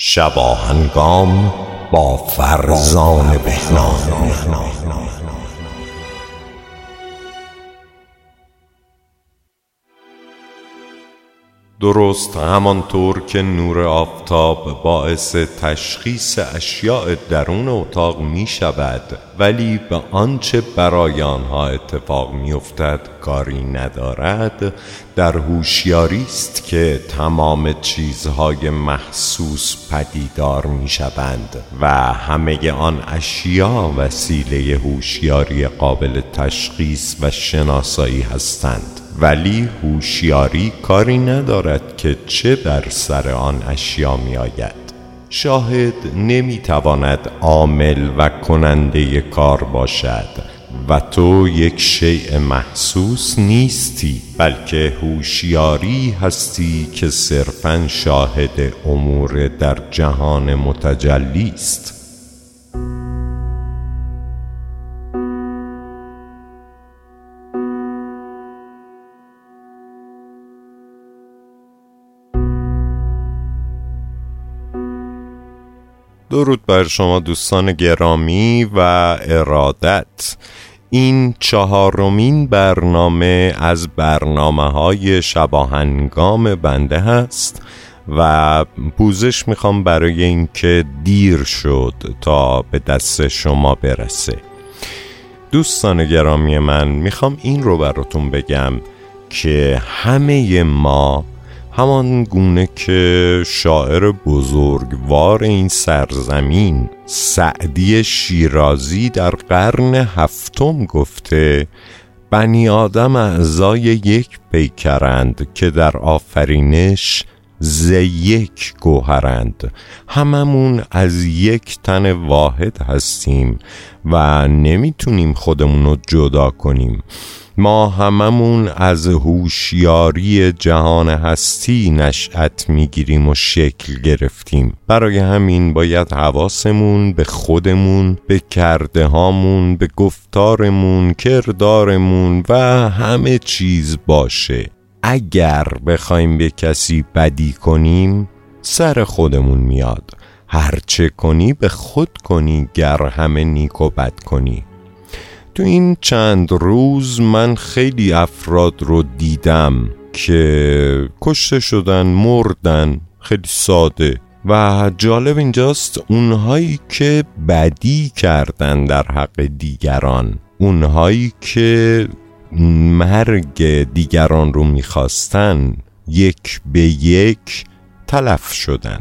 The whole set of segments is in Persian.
شباهنگام با فرزان بهنام. درست همانطور که نور آفتاب باعث تشخیص اشیاء درون اتاق می شود ولی به آنچه برای آنها اتفاق می افتد کاری ندارد. در هوشیاری است که تمام چیزهای محسوس پدیدار می شوند و همه آن اشیا وسیله هوشیاری قابل تشخیص و شناسایی هستند. ولی هوشیاری کاری ندارد که چه بر سر آن اشیا می آید شاهد نمی تواند عامل و کننده کار باشد و تو یک شیء محسوس نیستی بلکه هوشیاری هستی که صرفا شاهد امور در جهان متجلی است. درود بر شما دوستان گرامی و ارادت. این چهارمین برنامه از برنامه های شباهنگام بنده هست و پوزش می‌خوام برای اینکه دیر شد تا به دست شما برسه. دوستان گرامی من می‌خوام این رو براتون بگم که همه ما همان گونه که شاعر بزرگوار این سرزمین سعدی شیرازی در قرن هفتم گفته بنی آدم اعضای یک پیکرند که در آفرینش ز یک گوهرند. هممون از یک تن واحد هستیم و نمی‌تونیم خودمون رو جدا کنیم. ما هممون از هوشیاری جهان هستی نشأت می‌گیریم و شکل گرفتیم. برای همین باید حواسمون به خودمون به کرده هامون به گفتارمون کردارمون و همه چیز باشه. اگر بخوایم به کسی بدی کنیم سر خودمون میاد. هرچه کنی به خود کنی گر همه نیک و بد کنی. تو این چند روز من خیلی افراد رو دیدم که کشته شدن مردن خیلی ساده. و جالب اینجاست اونهایی که بدی کردن در حق دیگران. اونهایی که مرگ دیگران رو می‌خواستن یک به یک تلف شدن.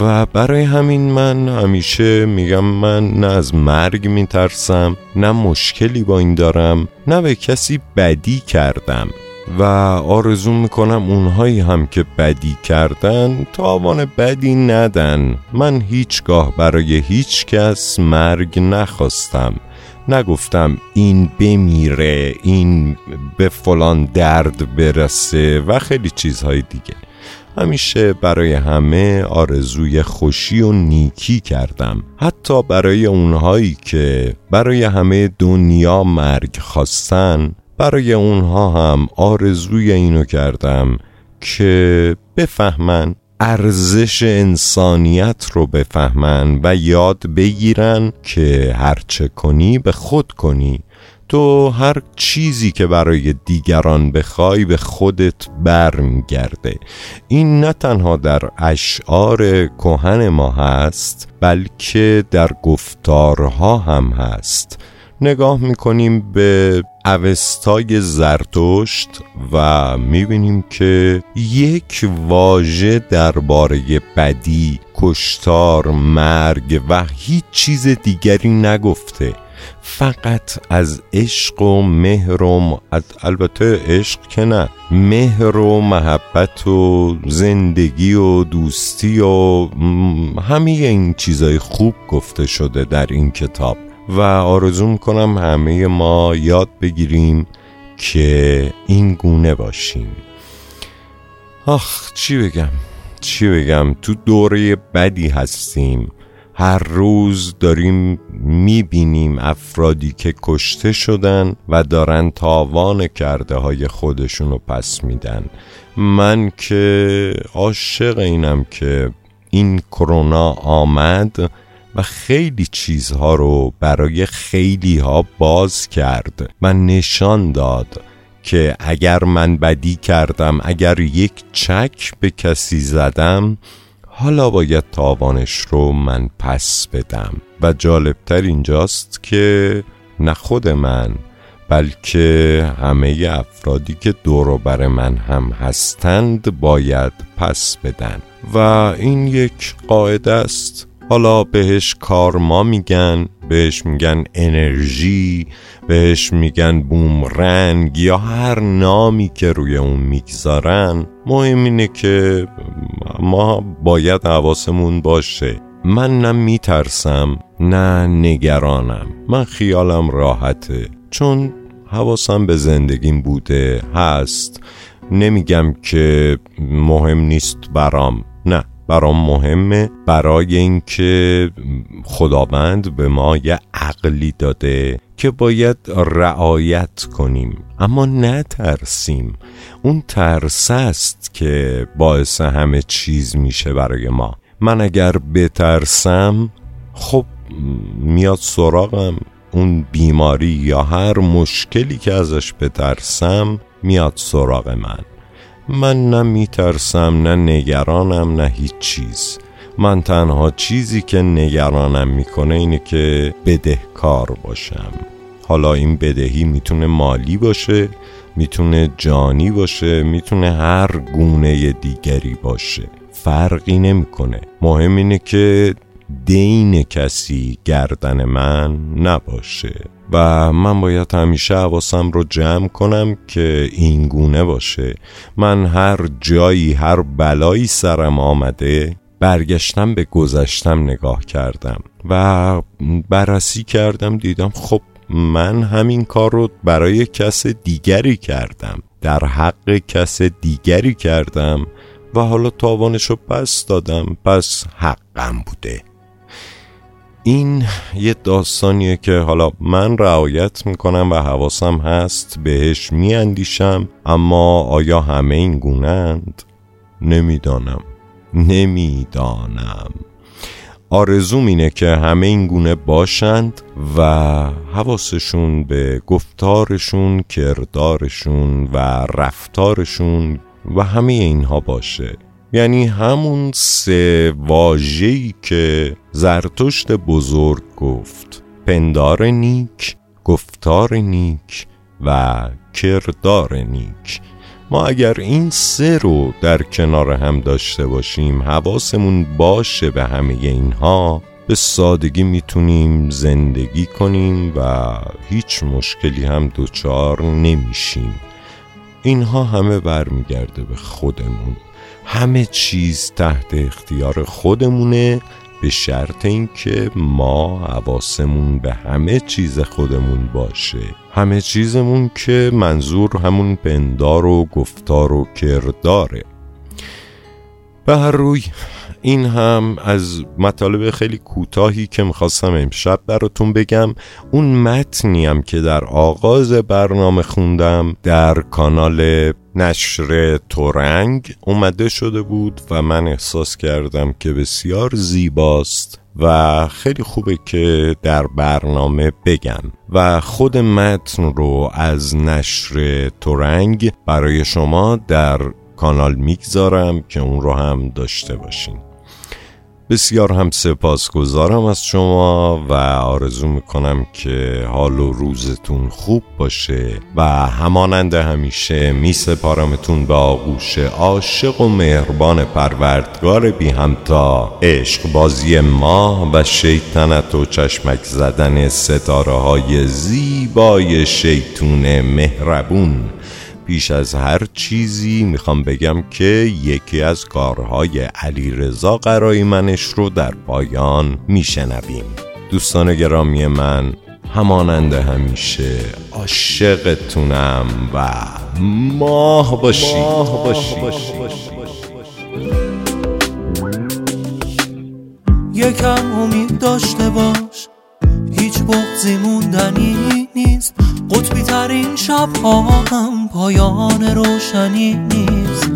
و برای همین من همیشه میگم من نه از مرگ میترسم نه مشکلی با این دارم نه به کسی بدی کردم. و آرزو می‌کنم اونهایی هم که بدی کردن تاوان بدی ندن. من هیچگاه برای هیچ کس مرگ نخواستم. نگفتم این بمیره این به فلان درد برسه و خیلی چیزهای دیگه. همیشه برای همه آرزوی خوشی و نیکی کردم. حتی برای اونهایی که برای همه دنیا مرگ خواستن برای اونها هم آرزوی اینو کردم که بفهمن ارزش انسانیت رو بفهمن و یاد بگیرن که هرچه کنی به خود کنی. تو هر چیزی که برای دیگران بخوای به خودت برمیگرده. این نه تنها در اشعار کهن ما هست بلکه در گفتارها هم هست. نگاه می‌کنیم به اوستای زرتشت و می‌بینیم که یک واژه درباره بدی، کشتار، مرگ و هیچ چیز دیگری نگفته. فقط از عشق و مهر و از البته عشق که نه مهر و محبت و زندگی و دوستی و همه این چیزای خوب گفته شده در این کتاب. و آرزو می‌کنم همه ما یاد بگیریم که این گونه باشیم. آخ چی بگم؟ چی بگم؟ تو دوره بدی هستیم. هر روز داریم می‌بینیم افرادی که کشته شدن و دارن تاوان کرده های خودشونو پس میدن. من که عاشق اینم که این کرونا آمد و خیلی چیزها رو برای خیلی ها باز کرد. و نشان داد که اگر من بدی کردم اگر یک چک به کسی زدم حالا باید تاوانش رو من پس بدم. و جالبتر اینجاست که نه خود من بلکه همه افرادی که دور بر من هم هستند باید پس بدن. و این یک قاعده است. حالا بهش کارما میگن بهش میگن انرژی بهش میگن بومرنگ یا هر نامی که روی اون می‌گذارن. مهم اینه که ما باید حواسمون باشه. من نه میترسم نه نگرانم. من خیالم راحته. چون حواسم به زندگیم بوده هست. نمیگم که مهم نیست برام. نه. برام مهمه برای اینکه خداوند به ما یه عقلی داده که باید رعایت کنیم. اما نترسیم. اون ترس است که باعث همه چیز میشه برای ما. من اگر بترسم خب میاد سراغم. اون بیماری یا هر مشکلی که ازش بترسم میاد سراغ من. من نه میترسم نه نگرانم نه هیچ چیز. من تنها چیزی که نگرانم می‌کنه اینه که بدهکار باشم. حالا این بدهی می‌تونه مالی باشه می‌تونه جانی باشه می‌تونه هر گونه دیگری باشه. فرقی نمی‌کنه. مهم اینه که دین کسی گردن من نباشه و من باید همیشه حواسم رو جمع کنم که این گونه باشه. من هر جایی هر بلایی سرم آمده برگشتم به گذشتم نگاه کردم و بررسی کردم دیدم خب من همین کار رو برای کس دیگری کردم در حق کس دیگری کردم و حالا تاوانش رو پس دادم پس حقم بوده. این یه داستانیه که حالا من رعایت می‌کنم و حواسم هست بهش میاندیشم اما آیا همه این گونند؟ نمی‌دانم. نمی‌دانم. آرزوم اینه که همه این گونه باشند و حواسشون به گفتارشون کردارشون و رفتارشون و همه اینها باشه. یعنی همون سه واژه‌ای که زرتشت بزرگ گفت. پندار نیک گفتار نیک و کردار نیک. ما اگر این سه رو در کنار هم داشته باشیم حواسمون باشه به همه اینها به سادگی می‌تونیم زندگی کنیم و هیچ مشکلی هم دوچار نمیشیم. اینها همه برمیگرده به خودمون. همه چیز تحت اختیار خودمونه به شرط اینکه ما حواسمون به همه چیز خودمون باشه. همه چیزمون که منظور همون پندار و گفتار و کرداره. به هر روی این هم از مطالب خیلی کوتاهی که می‌خواستم امشب براتون بگم. اون متنی هم که در آغاز برنامه خوندم در کانال نشر تورنگ اومده شده بود و من احساس کردم که بسیار زیباست و خیلی خوبه که در برنامه بگم. و خود متن رو از نشر تورنگ برای شما در کانال می‌گذارم که اون رو هم داشته باشین. بسیار هم سپاسگزارم از شما و آرزو می‌کنم که حال و روزتون خوب باشه و همانند همیشه میسپارمتون به آغوش عاشق و مهربان پروردگار بی همتا. عشق بازی ما و شیطنت و چشمک زدن ستاره های زیبای شیطون مهربون. پیش از هر چیزی می‌خوام بگم که یکی از کارهای علی رضا قرای منش رو در پایان میشنویم. دوستان گرامی من همانند همیشه عاشقتونم و ماه باشی, ماه باشی. یکم امید داشته باش هیچ بغزی موندنی. نیست. قطبی ترین شب هم پایان روشنی نیست.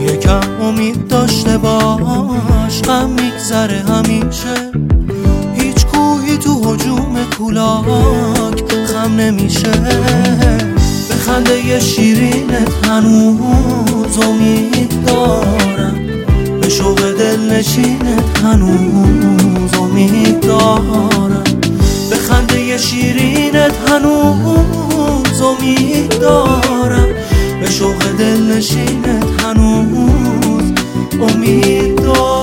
یکم امید داشته باش غم میگذره همیشه. هیچ کوهی تو حجوم کولاک خم نمیشه. به خنده شیرینت هنوز امید دارم. به شوق دل نشینت هنوز امید دارم. خنده شیرینت هنوز امید دارم. به شوق دل نشینت هنوز امید دارم.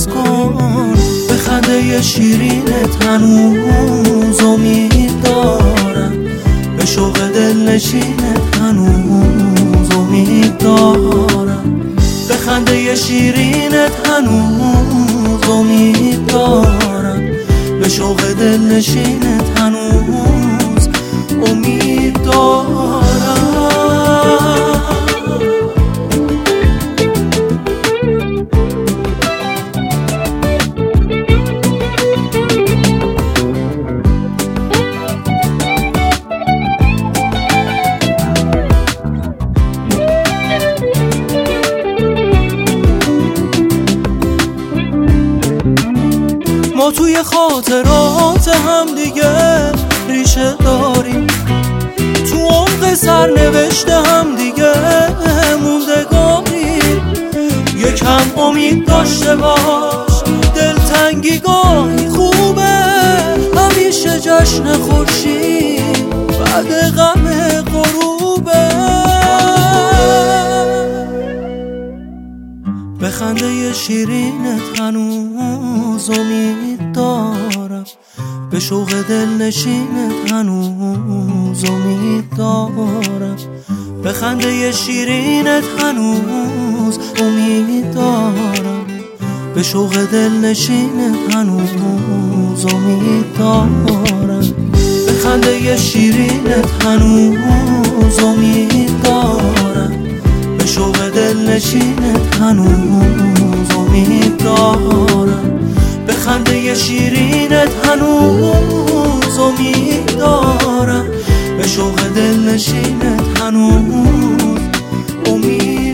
منعکس کن به خنده شیرینت هنوز امید دارم. به شوق دل نشینت هنوز امید دارم. به خنده شیرینت هنوز امید دارم. به شوق دل نشینت هنوز امید دارم. هم دیگه ریشه داریم. تو عمق سرنوشت هم دیگه موندگاریم یکم امید داشته باش دلتنگی گاهی خوبه. همیشه جشن خورشید بعد غم غروبه. به خنده شیرینت هنوز امید دارم. به شوق دل نشینت هنوز امید دارم. به خنده شیرینت هنوز امید دارم. به شوق دل نشینت هنوز امید دارم. به خنده شیرینت هنوز امید دارم. به شوق دل نشینت هنوز امید دارم. خنده شیرینت هنوز امید دارم. به شوق دل نشینت هنوز امید